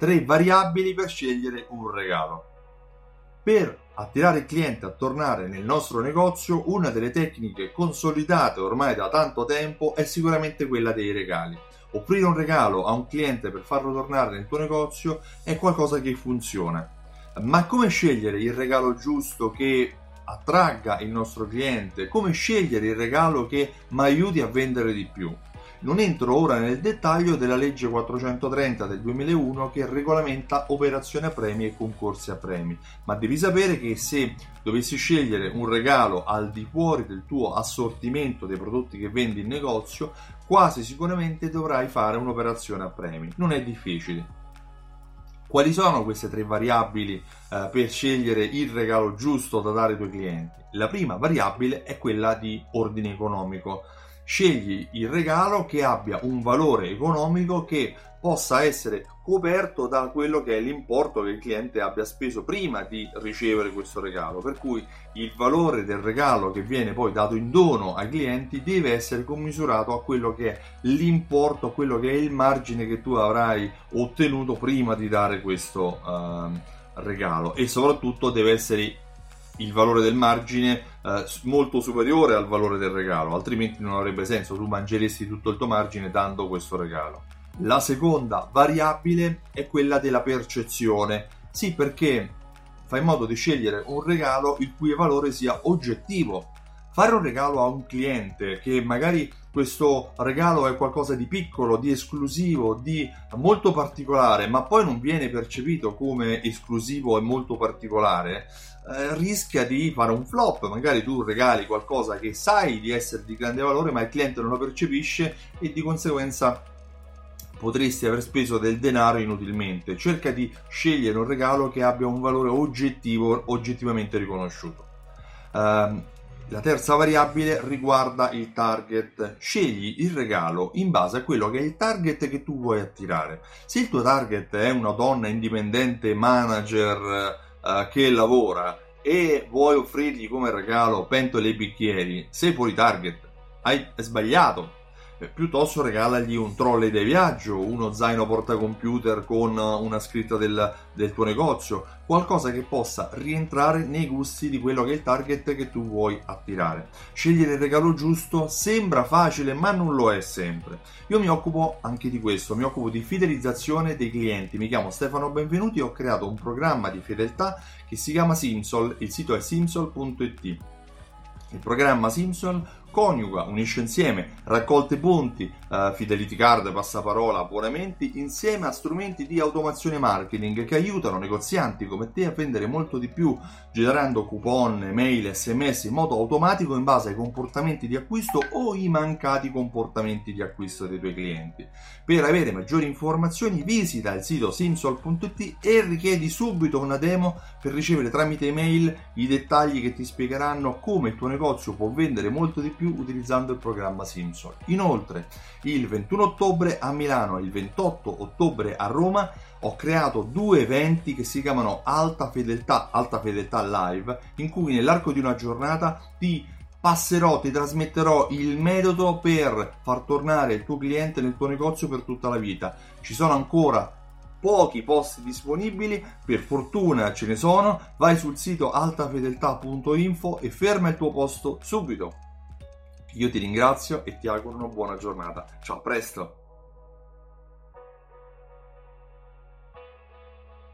tre variabili per scegliere un regalo. Per attirare il cliente a tornare nel nostro negozio, una delle tecniche consolidate ormai da tanto tempo è sicuramente quella dei regali. Offrire un regalo a un cliente per farlo tornare nel tuo negozio è qualcosa che funziona. Ma come scegliere il regalo giusto che attragga il nostro cliente? Come scegliere il regalo che mi aiuti a vendere di più? Non entro ora nel dettaglio della legge 430 del 2001 che regolamenta operazioni a premi e concorsi a premi, ma devi sapere che se dovessi scegliere un regalo al di fuori del tuo assortimento dei prodotti che vendi in negozio, quasi sicuramente dovrai fare un'operazione a premi. Non è difficile. Quali sono queste tre variabili eh, per scegliere il regalo giusto da dare ai tuoi clienti? La prima variabile è quella di ordine economico scegli il regalo che abbia un valore economico che possa essere coperto da quello che è l'importo che il cliente abbia speso prima di ricevere questo regalo. Per cui il valore del regalo che viene poi dato in dono ai clienti deve essere commisurato a quello che è l'importo, a quello che è il margine che tu avrai ottenuto prima di dare questo uh, regalo e soprattutto deve essere il valore del margine eh, molto superiore al valore del regalo, altrimenti non avrebbe senso, tu mangeresti tutto il tuo margine dando questo regalo. La seconda variabile è quella della percezione. Sì, perché fai in modo di scegliere un regalo il cui valore sia oggettivo. Fare un regalo a un cliente che magari questo regalo è qualcosa di piccolo, di esclusivo, di molto particolare, ma poi non viene percepito come esclusivo e molto particolare, eh, rischia di fare un flop. Magari tu regali qualcosa che sai di essere di grande valore, ma il cliente non lo percepisce e di conseguenza potresti aver speso del denaro inutilmente. Cerca di scegliere un regalo che abbia un valore oggettivo, oggettivamente riconosciuto. Uh, la terza variabile riguarda il target. Scegli il regalo in base a quello che è il target che tu vuoi attirare. Se il tuo target è una donna indipendente manager uh, che lavora e vuoi offrirgli come regalo pentole e bicchieri, sei fuori target. Hai sbagliato piuttosto regalagli un trolley da viaggio, uno zaino portacomputer con una scritta del, del, tuo negozio, qualcosa che possa rientrare nei gusti di quello che è il target che tu vuoi attirare. Scegliere il regalo giusto sembra facile, ma non lo è sempre. Io mi occupo anche di questo, mi occupo di fidelizzazione dei clienti. Mi chiamo Stefano Benvenuti e ho creato un programma di fedeltà che si chiama Simsol, il sito è simsol.it. Il programma Simsol coniuga, unisce insieme raccolte punti, uh, fidelity card, passaparola, abbonamenti insieme a strumenti di automazione marketing che aiutano negozianti come te a vendere molto di più generando coupon, mail, sms in modo automatico in base ai comportamenti di acquisto o i mancati comportamenti di acquisto dei tuoi clienti. Per avere maggiori informazioni visita il sito simsol.it e richiedi subito una demo per ricevere tramite email i dettagli che ti spiegheranno come il tuo negozio può vendere molto di più più utilizzando il programma Simsol. Inoltre, il 21 ottobre a Milano e il 28 ottobre a Roma ho creato due eventi che si chiamano Alta Fedeltà, Alta Fedeltà Live, in cui nell'arco di una giornata ti passerò, ti trasmetterò il metodo per far tornare il tuo cliente nel tuo negozio per tutta la vita. Ci sono ancora pochi posti disponibili, per fortuna ce ne sono, vai sul sito altafedeltà.info e ferma il tuo posto subito. Io ti ringrazio e ti auguro una buona giornata. Ciao, a presto!